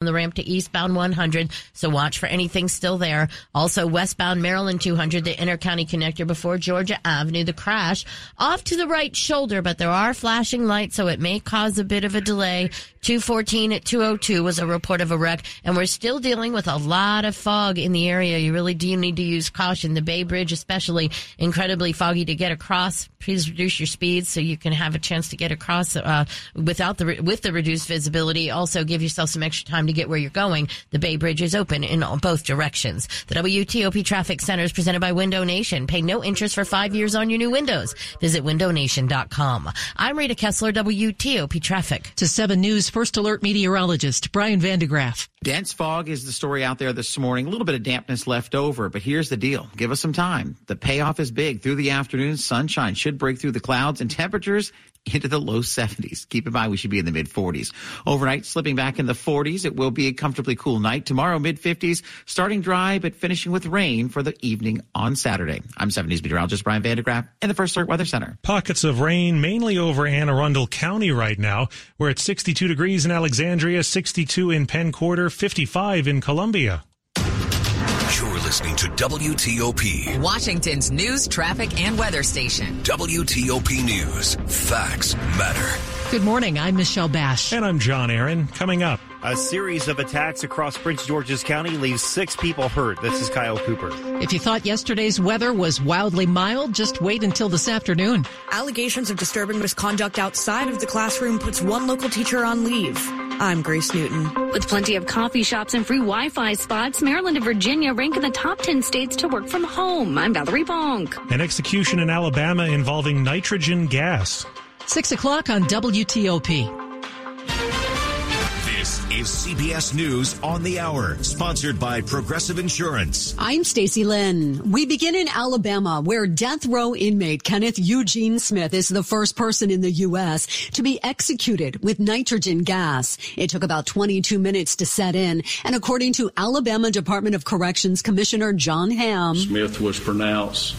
on the ramp to eastbound 100, so watch for anything still there. Also, westbound Maryland 200, the intercounty connector before Georgia Avenue, the crash off to the right shoulder, but there are flashing lights, so it may cause a bit of a delay. 214 at 202 was a report of a wreck, and we're still dealing with a lot of fog in the area. You really do need to use caution. The Bay Bridge, especially, incredibly foggy to get across. Please reduce your speed so you can have a chance to get across uh, without the with the reduced visibility. Also, give yourself some extra time to get where you're going. The Bay Bridge is open in both directions. The WTOP Traffic Center is presented by Window Nation. Pay no interest for five years on your new windows. Visit windownation.com. I'm Rita Kessler, WTOP Traffic. To 7 News First Alert meteorologist Brian van de Graaff. Dense fog is the story out there this morning. A little bit of dampness left over, but here's the deal. Give us some time. The payoff is big. Through the afternoon, sunshine should break through the clouds and temperatures into the low 70s. Keep in mind we should be in the mid 40s. Overnight, slipping back in the 40s. It will be a comfortably cool night. Tomorrow, mid 50s, starting dry, but finishing with rain for the evening on Saturday. I'm 70s meteorologist Brian van de Graaff in the First Alert Weather Center. Pockets of rain mainly over Anne Arundel County right now. We're at 62 degrees in Alexandria, 62 in Penn Quarter, 55 in Columbia. Listening to WTOP, Washington's news, traffic, and weather station. WTOP News. Facts matter. Good morning. I'm Michelle Basch. And I'm John Aaron. Coming up. A series of attacks across Prince George's County leaves six people hurt. This is Kyle Cooper. If you thought yesterday's weather was wildly mild, just wait until this afternoon. Allegations of disturbing misconduct outside of the classroom puts one local teacher on leave. I'm Grace Newton. With plenty of coffee shops and free Wi-Fi spots, Maryland and Virginia rank in the top 10 states to work from home. I'm Valerie Bonk. An execution in Alabama involving nitrogen gas. 6 o'clock on WTOP This is CBS News on the Hour, sponsored by Progressive Insurance. I'm Stacy Lynn. We begin in Alabama, where death row inmate Kenneth Eugene Smith is the first person in the U.S. to be executed with nitrogen gas. It took about 22 minutes to set in, and according to Alabama Department of Corrections Commissioner John Hamm, Smith was pronounced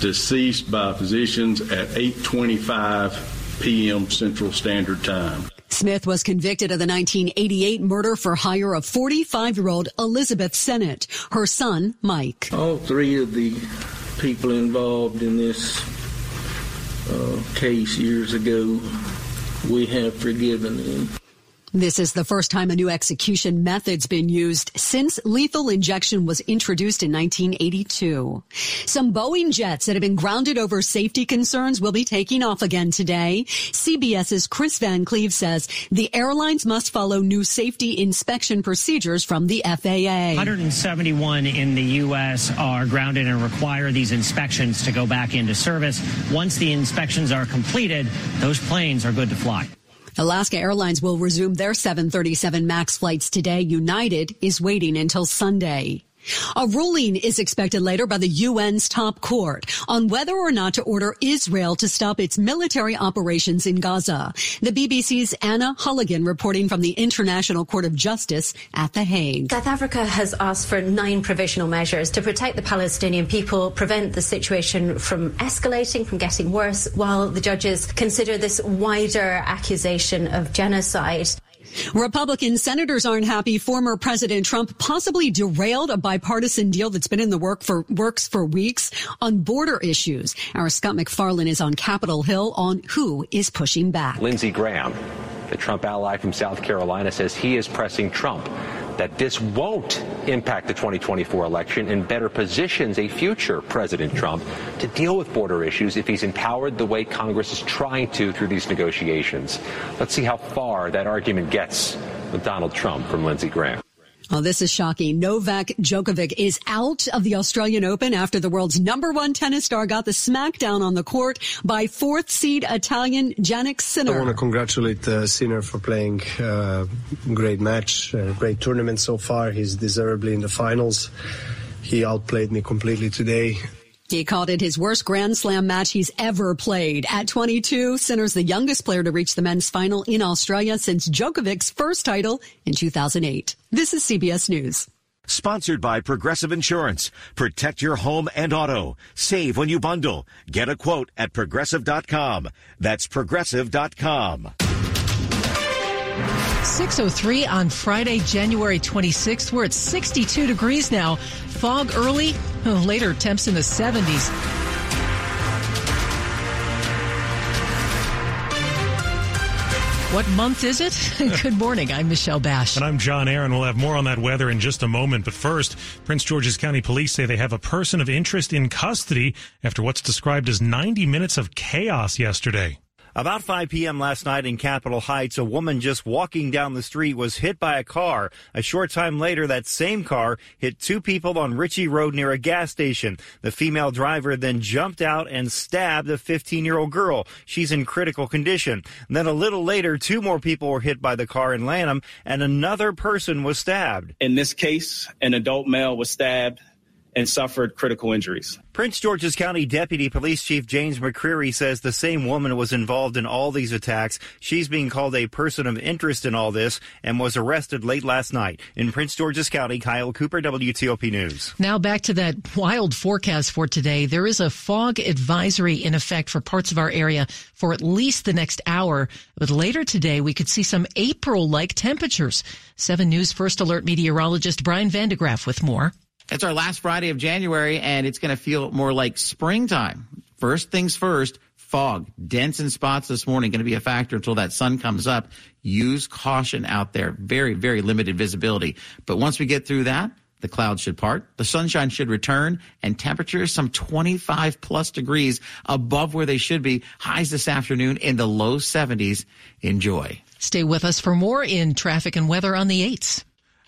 deceased by physicians at 8:25 p.m. Central Standard Time. Smith was convicted of the 1988 murder for hire of 45 year old Elizabeth Sennett, her son, Mike. All three of the people involved in this uh, case years ago, we have forgiven them. This is the first time a new execution method's been used since lethal injection was introduced in 1982. Some Boeing jets that have been grounded over safety concerns will be taking off again today. CBS's Chris Van Cleave says the airlines must follow new safety inspection procedures from the FAA. 171 in the U.S. are grounded and require these inspections to go back into service. Once the inspections are completed, those planes are good to fly. Alaska Airlines will resume their 737 MAX flights today. United is waiting until Sunday. A ruling is expected later by the UN's top court on whether or not to order Israel to stop its military operations in Gaza. The BBC's Anna Holligan reporting from the International Court of Justice at The Hague. South Africa has asked for nine provisional measures to protect the Palestinian people, prevent the situation from escalating, from getting worse, while the judges consider this wider accusation of genocide. Republican senators aren't happy. Former President Trump possibly derailed a bipartisan deal that's been in the work for works for weeks on border issues. Our Scott MacFarlane is on Capitol Hill on who is pushing back. Lindsey Graham, the Trump ally from South Carolina, says he is pressing Trump that this won't impact the 2024 election and better positions a future President Trump to deal with border issues if he's empowered the way Congress is trying to through these negotiations. Let's see how far that argument gets with Donald Trump from Lindsey Graham. Oh, this is shocking. Novak Djokovic is out of the Australian Open after the world's number one tennis star got the smackdown on the court by fourth seed Italian Jannik Sinner. I want to congratulate uh, Sinner for playing a uh, great match, a great tournament so far. He's deservedly in the finals. He outplayed me completely today. He called it his worst Grand Slam match he's ever played. At 22, Sinner's the youngest player to reach the men's final in Australia since Djokovic's first title in 2008. This is CBS News. Sponsored by Progressive Insurance. Protect your home and auto. Save when you bundle. Get a quote at progressive.com. That's progressive.com. 603 on Friday, January 26th. We're at 62 degrees now. Fog early, oh, later temps in the 70s. What month is it? Good morning. I'm Michelle Basch. And I'm John Aaron. We'll have more on that weather in just a moment. But first, Prince George's County Police say they have a person of interest in custody after what's described as 90 minutes of chaos yesterday. About 5 p.m. last night in Capitol Heights, a woman just walking down the street was hit by a car. A short time later, that same car hit two people on Ritchie Road near a gas station. The female driver then jumped out and stabbed a 15 year old girl. She's in critical condition. Then a little later, two more people were hit by the car in Lanham and another person was stabbed. In this case, an adult male was stabbed and suffered critical injuries. Prince George's County Deputy Police Chief James McCreary says the same woman was involved in all these attacks. She's being called a person of interest in all this and was arrested late last night. In Prince George's County, Kyle Cooper, WTOP News. Now back to that wild forecast for today. There is a fog advisory in effect for parts of our area for at least the next hour. But later today, we could see some April-like temperatures. 7 News First Alert meteorologist Brian van de Graaff with more. It's our last Friday of January, and it's going to feel more like springtime. First things first, fog, dense in spots this morning, going to be a factor until that sun comes up. Use caution out there. Very, very limited visibility. But once we get through that, the clouds should part, the sunshine should return, and temperatures some 25 plus degrees above where they should be. Highs this afternoon in the low 70s. Enjoy. Stay with us for more in traffic and weather on the 8s.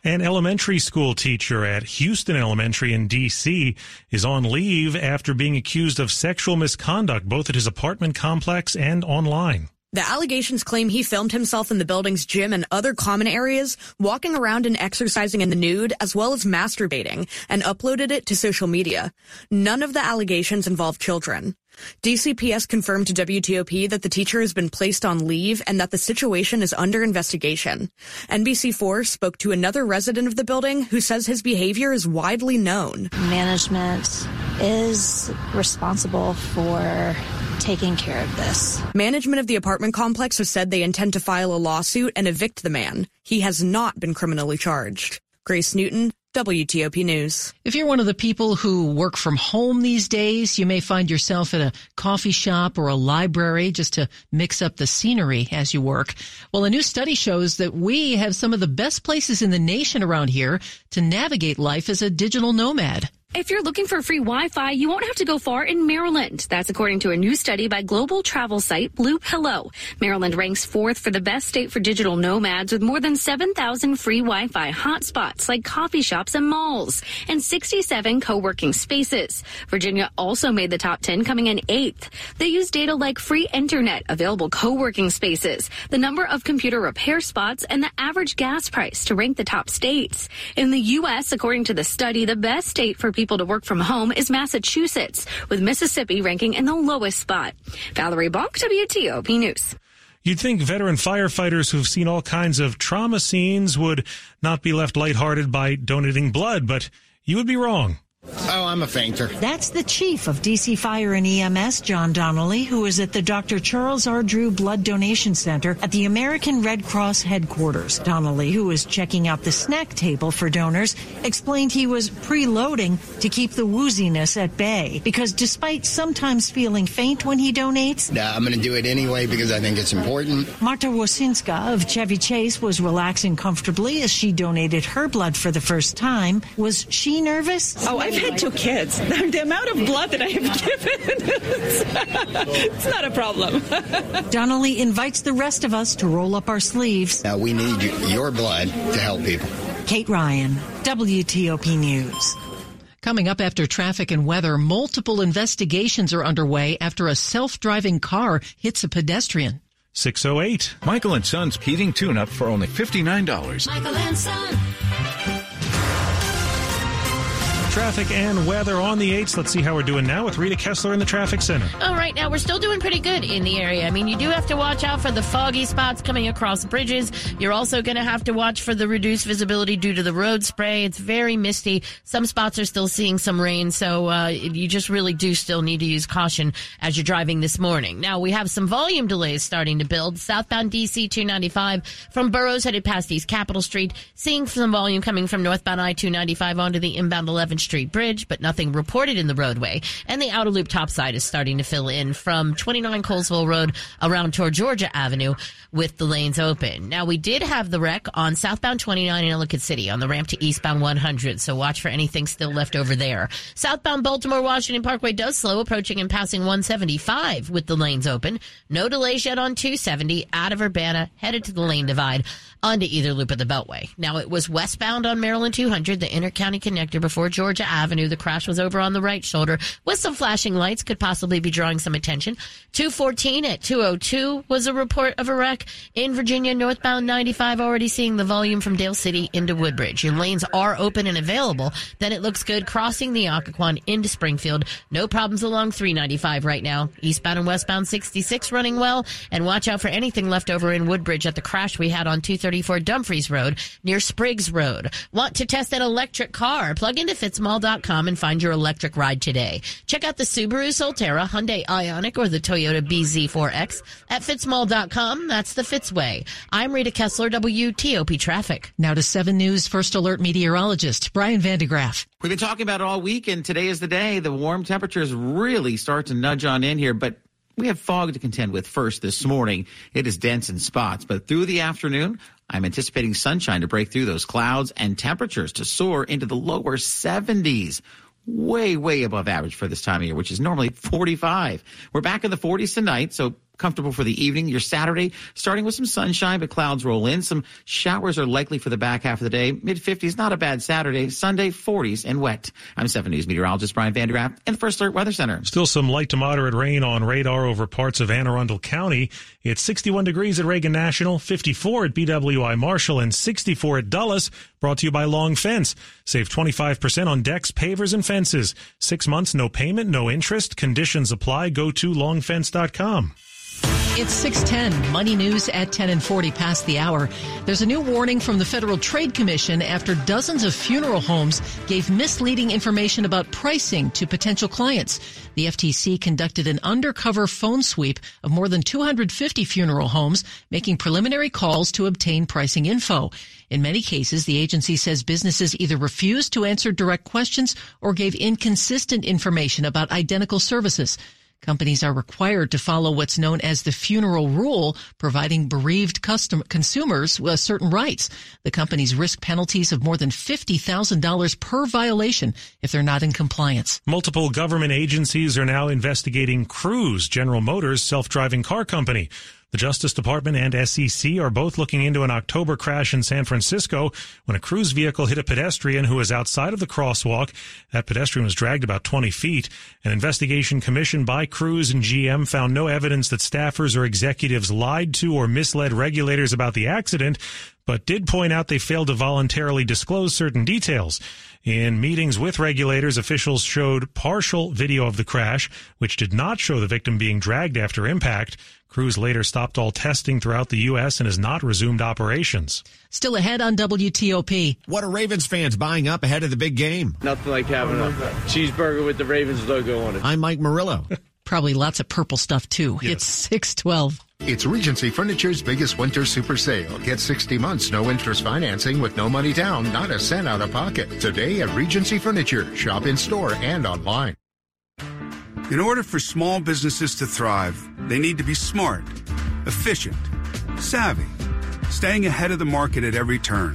An elementary school teacher at Houston Elementary in D.C. is on leave after being accused of sexual misconduct both at his apartment complex and online. The allegations claim he filmed himself in the building's gym and other common areas, walking around and exercising in the nude, as well as masturbating, and uploaded it to social media. None of the allegations involve children. DCPS confirmed to WTOP that the teacher has been placed on leave and that the situation is under investigation. NBC4 spoke to another resident of the building who says his behavior is widely known. Management is responsible for taking care of this. Management of the apartment complex has said they intend to file a lawsuit and evict the man. He has not been criminally charged. Grace Newton, WTOP News. If you're one of the people who work from home these days, you may find yourself at a coffee shop or a library just to mix up the scenery as you work. Well, a new study shows that we have some of the best places in the nation around here to navigate life as a digital nomad. If you're looking for free Wi-Fi, you won't have to go far in Maryland. That's according to a new study by global travel site Blue Pillow. Maryland ranks fourth for the best state for digital nomads with more than 7,000 free Wi-Fi hotspots like coffee shops and malls and 67 co-working spaces. Virginia also made the top 10 coming in eighth. They use data like free internet, available co-working spaces, the number of computer repair spots, and the average gas price to rank the top states. In the U.S., according to the study, the best state for people people to work from home is Massachusetts, with Mississippi ranking in the lowest spot. Valerie Bonk, WTOP News. You'd think veteran firefighters who've seen all kinds of trauma scenes would not be left lighthearted by donating blood, but you would be wrong. Oh, I'm a fainter. That's the chief of DC Fire and EMS, John Donnelly, who is at the Dr. Charles R. Drew Blood Donation Center at the American Red Cross headquarters. Donnelly, who was checking out the snack table for donors, explained he was preloading to keep the wooziness at bay because despite sometimes feeling faint when he donates, nah, I'm going to do it anyway because I think it's important. Marta Wosinska of Chevy Chase was relaxing comfortably as she donated her blood for the first time. Was she nervous? Oh, I I've had two kids. The amount of blood that I have given, it's, not a problem. Donnelly invites the rest of us to roll up our sleeves. Now we need your blood to help people. Kate Ryan, WTOP News. Coming up after traffic and weather, multiple investigations are underway after a self-driving car hits a pedestrian. 608. Michael and Son's heating tune-up for only $59. Michael and Son. Traffic and weather on the 8s. Let's see how we're doing now with Rita Kessler in the traffic center. All right, now we're still doing pretty good in the area. I mean, you do have to watch out for the foggy spots coming across bridges. You're also going to have to watch for the reduced visibility due to the road spray. It's very misty. Some spots are still seeing some rain, so uh, you just really do still need to use caution as you're driving this morning. Now, we have some volume delays starting to build. Southbound DC 295 from Burroughs headed past East Capitol Street, seeing some volume coming from northbound I 295 onto the inbound 11th Street Bridge, but nothing reported in the roadway. And the outer loop topside is starting to fill in from 29 Colesville Road around toward Georgia Avenue with the lanes open. Now, we did have the wreck on southbound 29 in Ellicott City on the ramp to eastbound 100, so watch for anything still left over there. Southbound Baltimore Washington Parkway does slow, approaching and passing 175 with the lanes open. No delays yet on 270 out of Urbana, headed to the lane divide onto either loop of the Beltway. Now, it was westbound on Maryland 200, the intercounty connector before Georgia Avenue. The crash was over on the right shoulder with some flashing lights, could possibly be drawing some attention. 214 at 202 was a report of a wreck in Virginia, northbound 95, already seeing the volume from Dale City into Woodbridge. Your lanes are open and available. Then it looks good crossing the Occoquan into Springfield. No problems along 395 right now. Eastbound and westbound 66 running well. And watch out for anything left over in Woodbridge at the crash we had on 234 Dumfries Road near Spriggs Road. Want to test an electric car? Plug into fitzmall.com and find your electric ride today. Check out the Subaru Solterra, Hyundai Ioniq, or the Toyota BZ4X at fitzmall.com. That's the Fitzway. I'm Rita Kessler, WTOP Traffic. Now to 7 News First Alert meteorologist Brian van de Graaff. We've been talking about it all week, and today is the day. The warm temperatures really start to nudge on in here, but we have fog to contend with first this morning. It is dense in spots, but through the afternoon, I'm anticipating sunshine to break through those clouds and temperatures to soar into the lower 70s. Way, way above average for this time of year, which is normally 45. We're back in the 40s tonight, so comfortable for the evening. Your Saturday, starting with some sunshine, but clouds roll in. Some showers are likely for the back half of the day. Mid 50s, not a bad Saturday. Sunday, 40s and wet. I'm 7 News meteorologist Brian van de Graaff in the First Alert Weather Center. Still some light to moderate rain on radar over parts of Anne Arundel County. It's 61 degrees at Reagan National, 54 at BWI Marshall, and 64 at Dulles. Brought to you by Long Fence. Save 25% on decks, pavers, and fences. Six months, no payment, no interest. Conditions apply. Go to longfence.com. It's 610, Money News at 10 and 40 past the hour. There's a new warning from the Federal Trade Commission after dozens of funeral homes gave misleading information about pricing to potential clients. The FTC conducted an undercover phone sweep of more than 250 funeral homes, making preliminary calls to obtain pricing info. In many cases, the agency says businesses either refused to answer direct questions or gave inconsistent information about identical services. Companies are required to follow what's known as the funeral rule, providing bereaved custom- consumers with certain rights. The companies risk penalties of more than $50,000 per violation if they're not in compliance. Multiple government agencies are now investigating Cruise, General Motors' self-driving car company. The Justice Department and SEC are both looking into an October crash in San Francisco when a cruise vehicle hit a pedestrian who was outside of the crosswalk. That pedestrian was dragged about 20 feet. An investigation commissioned by Cruise and GM found no evidence that staffers or executives lied to or misled regulators about the accident, but did point out they failed to voluntarily disclose certain details. In meetings with regulators, officials showed partial video of the crash, which did not show the victim being dragged after impact. Cruise later stopped all testing throughout the U.S. and has not resumed operations. Still ahead on WTOP. What are Ravens fans buying up ahead of the big game? Nothing like having a cheeseburger with the Ravens logo on it. I'm Mike Murillo. Probably lots of purple stuff too. Yes. It's 612. It's Regency Furniture's biggest winter super sale. Get 60 months, no interest financing with no money down, not a cent out of pocket. Today at Regency Furniture. Shop in store and online. In order for small businesses to thrive, they need to be smart, efficient, savvy, staying ahead of the market at every turn,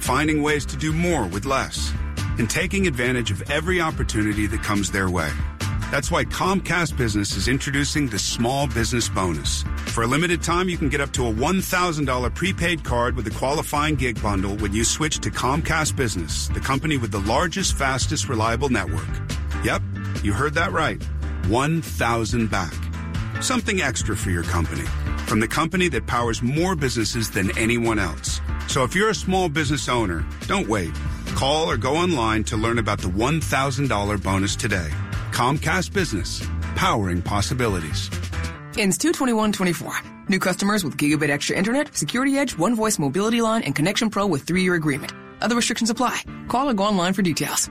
finding ways to do more with less, and taking advantage of every opportunity that comes their way. That's why Comcast Business is introducing the Small Business Bonus. For a limited time, you can get up to a $1,000 prepaid card with a qualifying gig bundle when you switch to Comcast Business, the company with the largest, fastest, reliable network. Yep, you heard that right. 1,000 back. Something extra for your company. From the company that powers more businesses than anyone else. So if you're a small business owner, don't wait. Call or go online to learn about the $1,000 bonus today. Comcast Business, powering possibilities. Ends 22124. New customers with Gigabit Extra Internet, Security Edge, One Voice Mobility Line, and Connection Pro with three year agreement. Other restrictions apply. Call or go online for details.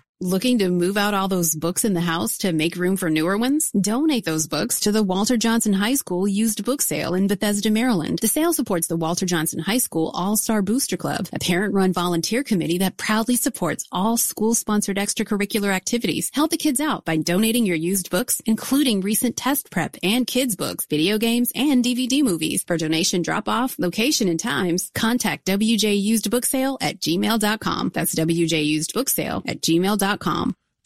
Looking to move out all those books in the house to make room for newer ones? Donate those books to the Walter Johnson High School used book sale in Bethesda, Maryland. The sale supports the Walter Johnson High School All-Star Booster Club, a parent-run volunteer committee that proudly supports all school-sponsored extracurricular activities. Help the kids out by donating your used books, including recent test prep and kids books, video games, and DVD movies. For donation drop-off, location, and times, contact WJ Used Book Sale at gmail.com. That's WJ Used Book Sale at gmail.com.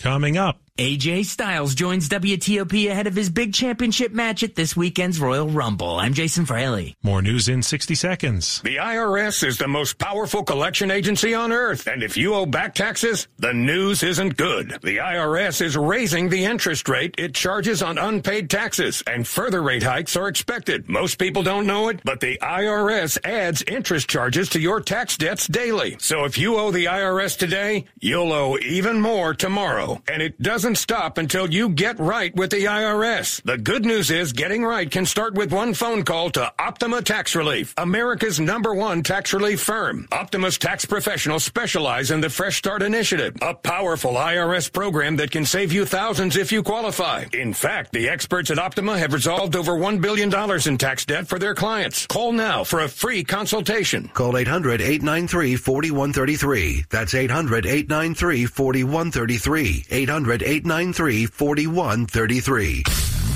Coming up. AJ Styles joins WTOP ahead of his big championship match at this weekend's Royal Rumble. I'm Jason Fraley. More news in 60 seconds. The IRS is the most powerful collection agency on earth, and if you owe back taxes, the news isn't good. The IRS is raising the interest rate it charges on unpaid taxes, and further rate hikes are expected. Most people don't know it, but the IRS adds interest charges to your tax debts daily. So if you owe the IRS today, you'll owe even more tomorrow, and it doesn't doesn't stop until you get right with the IRS. The good news is getting right can start with one phone call to Optima Tax Relief, America's number one tax relief firm. Optima's tax professionals specialize in the Fresh Start Initiative, a powerful IRS program that can save you thousands if you qualify. In fact, the experts at Optima have resolved over $1 billion in tax debt for their clients. Call now for a free consultation. Call 800 893 4133. That's 800 893 4133. 800 893 4133.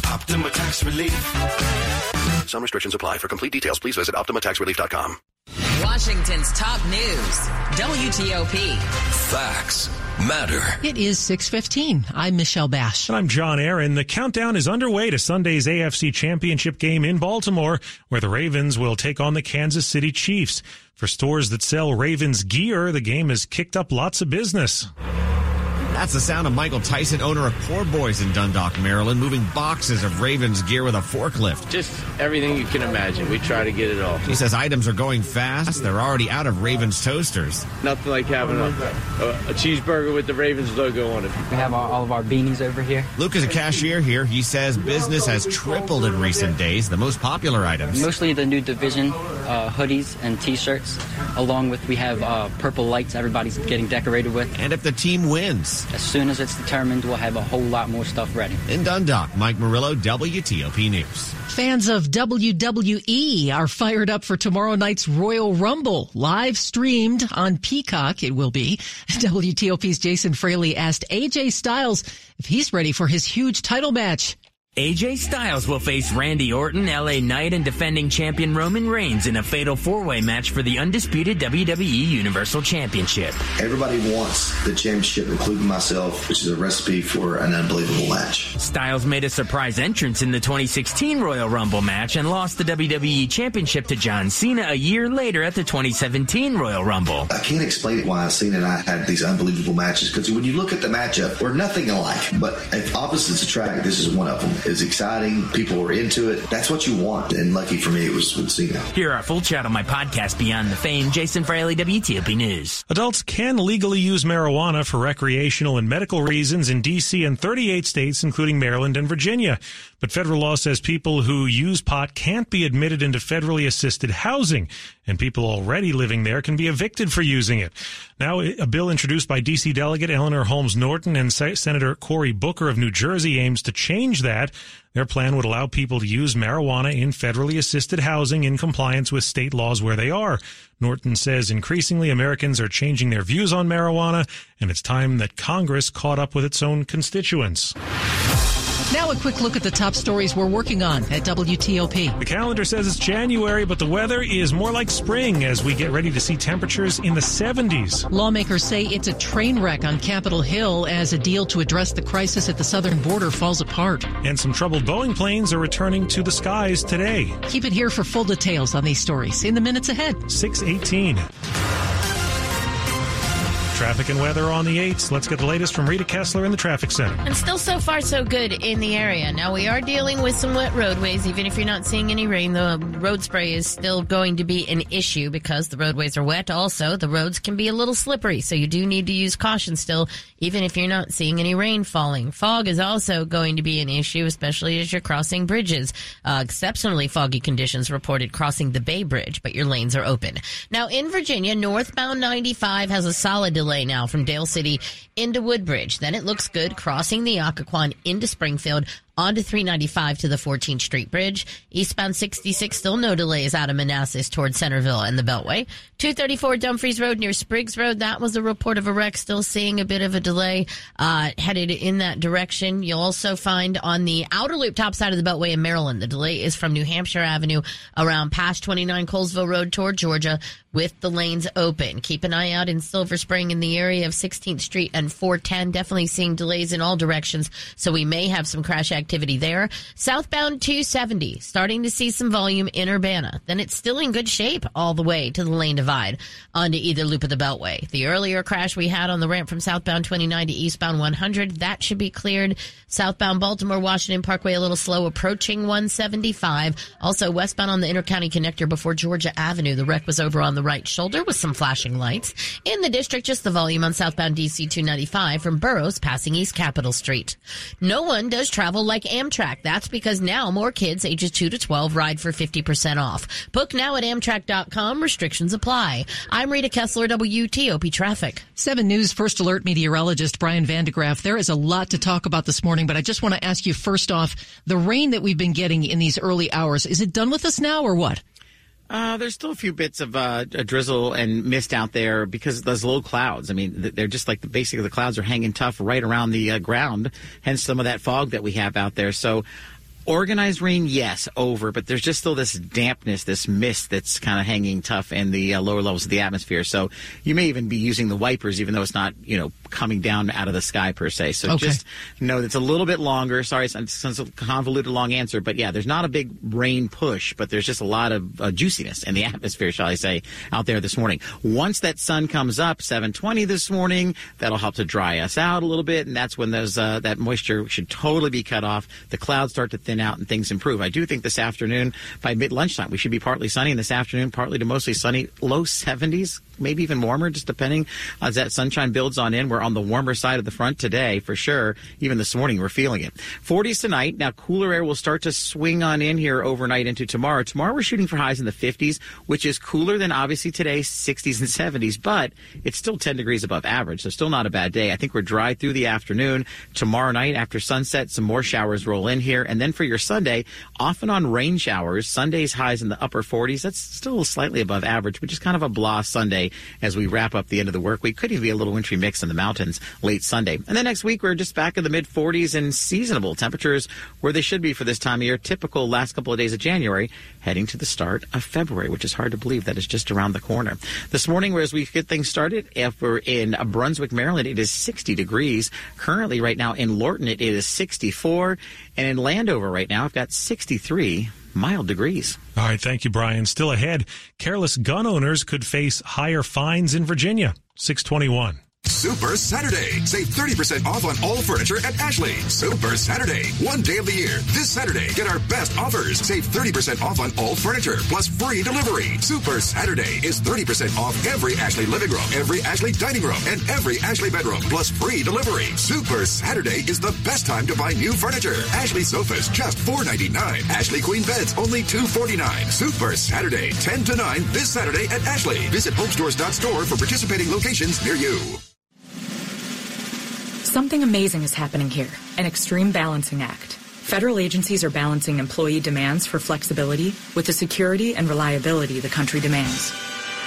Optima Tax Relief. Some restrictions apply. For complete details, please visit OptimaTaxRelief.com. Washington's top news. WTOP. Facts matter. It is 615. I'm Michelle Basch. And I'm John Aaron. The countdown is underway to Sunday's AFC Championship game in Baltimore, where the Ravens will take on the Kansas City Chiefs. For stores that sell Ravens gear, the game has kicked up lots of business. That's the sound of Michael Tyson, owner of Poor Boys in Dundalk, Maryland, moving boxes of Ravens gear with a forklift. Just everything you can imagine. We try to get it all. He says items are going fast. They're already out of Ravens toasters. Nothing like having a, a, a cheeseburger with the Ravens logo on it. We have our, all of our beanies over here. Luke is a cashier here. He says business has tripled in recent days. The most popular items. Mostly the new division uh, hoodies and t-shirts, along with we have uh, purple lights everybody's getting decorated with. And if the team wins. As soon as it's determined, we'll have a whole lot more stuff ready. In Dundalk, Mike Murillo, WTOP News. Fans of WWE are fired up for tomorrow night's Royal Rumble, live streamed on Peacock. It will be. WTOP's Jason Fraley asked AJ Styles if he's ready for his huge title match. AJ Styles will face Randy Orton, LA Knight, and defending champion Roman Reigns in a fatal four-way match for the undisputed WWE Universal Championship. Everybody wants the championship, including myself, which is a recipe for an unbelievable match. Styles made a surprise entrance in the 2016 Royal Rumble match and lost the WWE Championship to John Cena a year later at the 2017 Royal Rumble. I can't explain why Cena and I had these unbelievable matches because when you look at the matchup, we're nothing alike. But if opposites attract, this is one of them. It's exciting. People were into it. That's what you want. And lucky for me, it was with Cena. Hear our full chat on my podcast, Beyond the Fame. Jason Fraley, WTOP News. Adults can legally use marijuana for recreational and medical reasons in D.C. and 38 states, including Maryland and Virginia. But federal law says people who use pot can't be admitted into federally assisted housing. and people already living there can be evicted for using it. Now, a bill introduced by D.C. Delegate Eleanor Holmes Norton and Senator Cory Booker of New Jersey aims to change that. Their plan would allow people to use marijuana in federally assisted housing in compliance with state laws where they are. Norton says increasingly Americans are changing their views on marijuana, and it's time that Congress caught up with its own constituents. Now a quick look at the top stories we're working on at WTOP. The calendar says it's January, but the weather is more like spring as we get ready to see temperatures in the 70s. Lawmakers say it's a train wreck on Capitol Hill as a deal to address the crisis at the southern border falls apart. And some troubled Boeing planes are returning to the skies today. Keep it here for full details on these stories in the minutes ahead. 618. Traffic and weather on the 8s. Let's get the latest from Rita Kessler in the traffic center. And still so far so good in the area. Now we are dealing with some wet roadways. Even if you're not seeing any rain, the road spray is still going to be an issue because the roadways are wet. Also, the roads can be a little slippery. So you do need to use caution still, even if you're not seeing any rain falling. Fog is also going to be an issue, especially as you're crossing bridges. Uh, exceptionally foggy conditions reported crossing the Bay Bridge, but your lanes are open. Now in Virginia, northbound 95 has a solid delay delay now from Dale City into Woodbridge. Then it looks good crossing the Occoquan into Springfield onto 395 to the 14th Street Bridge. Eastbound 66, still no delays out of Manassas towards Centreville and the Beltway. 234 Dumfries Road near Spriggs Road. That was a report of a wreck. Still seeing a bit of a delay, uh, headed in that direction. You'll also find on the outer loop top side of the Beltway in Maryland. The delay is from New Hampshire Avenue around past 29 Colesville Road toward Georgia with the lanes open. Keep an eye out in Silver Spring in the area of 16th Street and 410. Definitely seeing delays in all directions. So we may have some crash activity activity there. Southbound 270, starting to see some volume in Urbana. Then it's still in good shape all the way to the lane divide onto either loop of the Beltway. The earlier crash we had on the ramp from southbound 29 to eastbound 100, that should be cleared. Southbound Baltimore Washington Parkway a little slow approaching 175. Also westbound on the intercounty connector before Georgia Avenue. The wreck was over on the right shoulder with some flashing lights. In the district, just the volume on southbound DC 295 from Burroughs passing East Capitol Street. No one does travel like Amtrak. That's because now more kids ages 2 to 12 ride for 50% off. Book now at Amtrak.com. Restrictions apply. I'm Rita Kessler, WTOP Traffic. 7 News First Alert meteorologist Brian van de Graaff. There is a lot to talk about this morning, but I just want to ask you first off, the rain that we've been getting in these early hours, is it done with us now or what? Uh, there's still a few bits of uh, drizzle and mist out there because those low clouds. I mean, they're just like the, basically the clouds are hanging tough right around the uh, ground, hence some of that fog that we have out there. So Organized rain, yes, over, but there's just still this dampness, this mist that's kind of hanging tough in the uh, lower levels of the atmosphere. So you may even be using the wipers, even though it's not, you know, coming down out of the sky per se. So okay. just know it's a little bit longer. Sorry, it's, it's a convoluted long answer, but yeah, there's not a big rain push, but there's just a lot of uh, juiciness in the atmosphere, shall I say, out there this morning. Once that sun comes up, 720 this morning, that'll help to dry us out a little bit, and that's when those uh, that moisture should totally be cut off. The clouds start to thin out and things improve. I do think this afternoon by mid lunchtime we should be partly sunny, and this afternoon partly to mostly sunny, low 70s maybe even warmer, just depending as that sunshine builds on in. We're on the warmer side of the front today for sure. Even this morning, we're feeling it. 40s tonight. Now, cooler air will start to swing on in here overnight into tomorrow. Tomorrow, we're shooting for highs in the 50s, which is cooler than obviously today's 60s and 70s, but it's still 10 degrees above average, so still not a bad day. I think we're dry through the afternoon. Tomorrow night after sunset, some more showers roll in here. And then for your Sunday, off and on rain showers. Sunday's highs in the upper 40s. That's still slightly above average, but just kind of a blah As we wrap up the end of the work week. Could even be a little wintry mix in the mountains late Sunday. And then next week, we're just back in the mid 40s and seasonable temperatures where they should be for this time of year. Typical last couple of days of January, heading to the start of February, which is hard to believe that is just around the corner. This morning, as we get things started, if we're in Brunswick, Maryland, it is 60 degrees. Currently, right now in Lorton, it is 64. And in Landover right now, I've got 63 mild degrees. All right, thank you, Brian. Still ahead, careless gun owners could face higher fines in Virginia. 621. Super Saturday. Save 30% off on all furniture at Ashley. Super Saturday. One day of the year. This Saturday, get our best offers. Save 30% off on all furniture plus free delivery. Super Saturday is 30% off every Ashley living room, every Ashley dining room, and every Ashley bedroom plus free delivery. Super Saturday is the best time to buy new furniture. Ashley sofas just $4.99. Ashley queen beds only $2.49. Super Saturday, 10 to 9 this Saturday at Ashley. Visit homestores.store for participating locations near you. Something amazing is happening here an extreme balancing act. Federal agencies are balancing employee demands for flexibility with the security and reliability the country demands.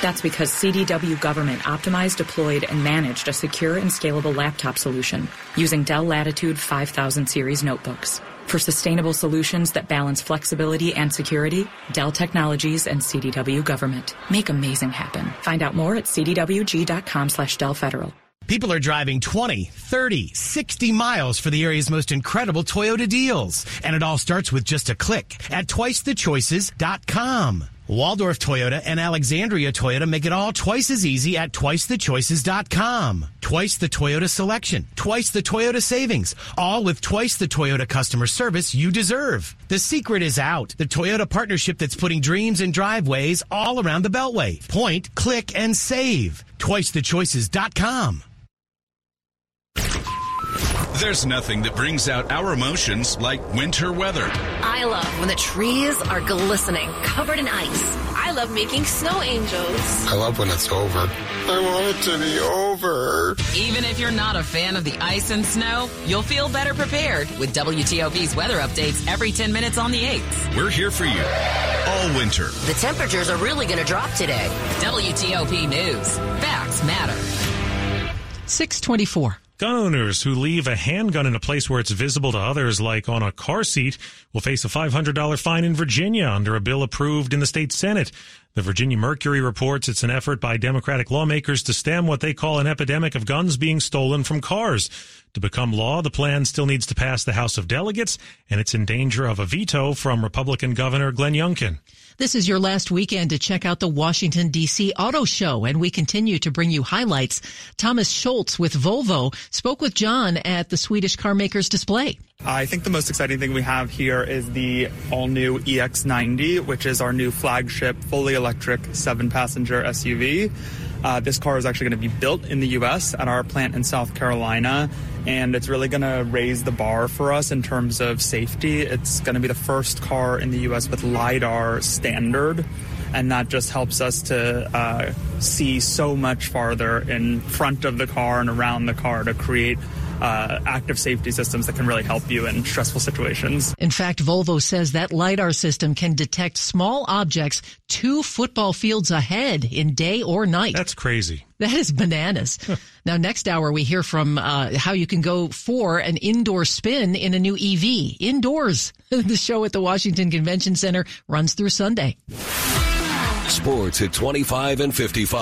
That's because CDW government optimized, deployed, and managed a secure and scalable laptop solution using Dell Latitude 5000 series notebooks. For sustainable solutions that balance flexibility and security, Dell Technologies and CDW government. Make amazing happen. Find out more at cdwg.com slash Dell Federal. People are driving 20, 30, 60 miles for the area's most incredible Toyota deals. And it all starts with just a click at twicethechoices.com. Waldorf Toyota and Alexandria Toyota make it all twice as easy at twicethechoices.com. Twice the Toyota selection, twice the Toyota savings, all with twice the Toyota customer service you deserve. The secret is out. The Toyota partnership that's putting dreams in driveways all around the Beltway. Point, click, and save. Twicethechoices.com. There's nothing that brings out our emotions like winter weather. I love when the trees are glistening, covered in ice. I love making snow angels. I love when it's over. I want it to be over. Even if you're not a fan of the ice and snow, you'll feel better prepared with WTOP's weather updates every 10 minutes on the 8th. We're here for you all winter. The temperatures are really going to drop today. WTOP News. Facts matter. 624. Gun owners who leave a handgun in a place where it's visible to others, like on a car seat, will face a $500 fine in Virginia under a bill approved in the state Senate. The Virginia Mercury reports it's an effort by Democratic lawmakers to stem what they call an epidemic of guns being stolen from cars. To become law, the plan still needs to pass the House of Delegates, and it's in danger of a veto from Republican Governor Glenn Youngkin. This is your last weekend to check out the Washington, D.C. Auto Show, and we continue to bring you highlights. Thomas Schultz with Volvo spoke with John at the Swedish carmaker's display. I think the most exciting thing we have here is the all new EX90, which is our new flagship fully electric seven passenger SUV. Uh, this car is actually going to be built in the U.S. at our plant in South Carolina, and it's really going to raise the bar for us in terms of safety. It's going to be the first car in the U.S. with LiDAR standard, and that just helps us to uh, see so much farther in front of the car and around the car to create uh, active safety systems that can really help you in stressful situations. In fact, Volvo says that LiDAR system can detect small objects two football fields ahead in day or night. That's crazy. That is bananas. now, next hour, we hear from uh, how you can go for an indoor spin in a new EV indoors. the show at the Washington Convention Center runs through Sunday. Sports at 25 and 55.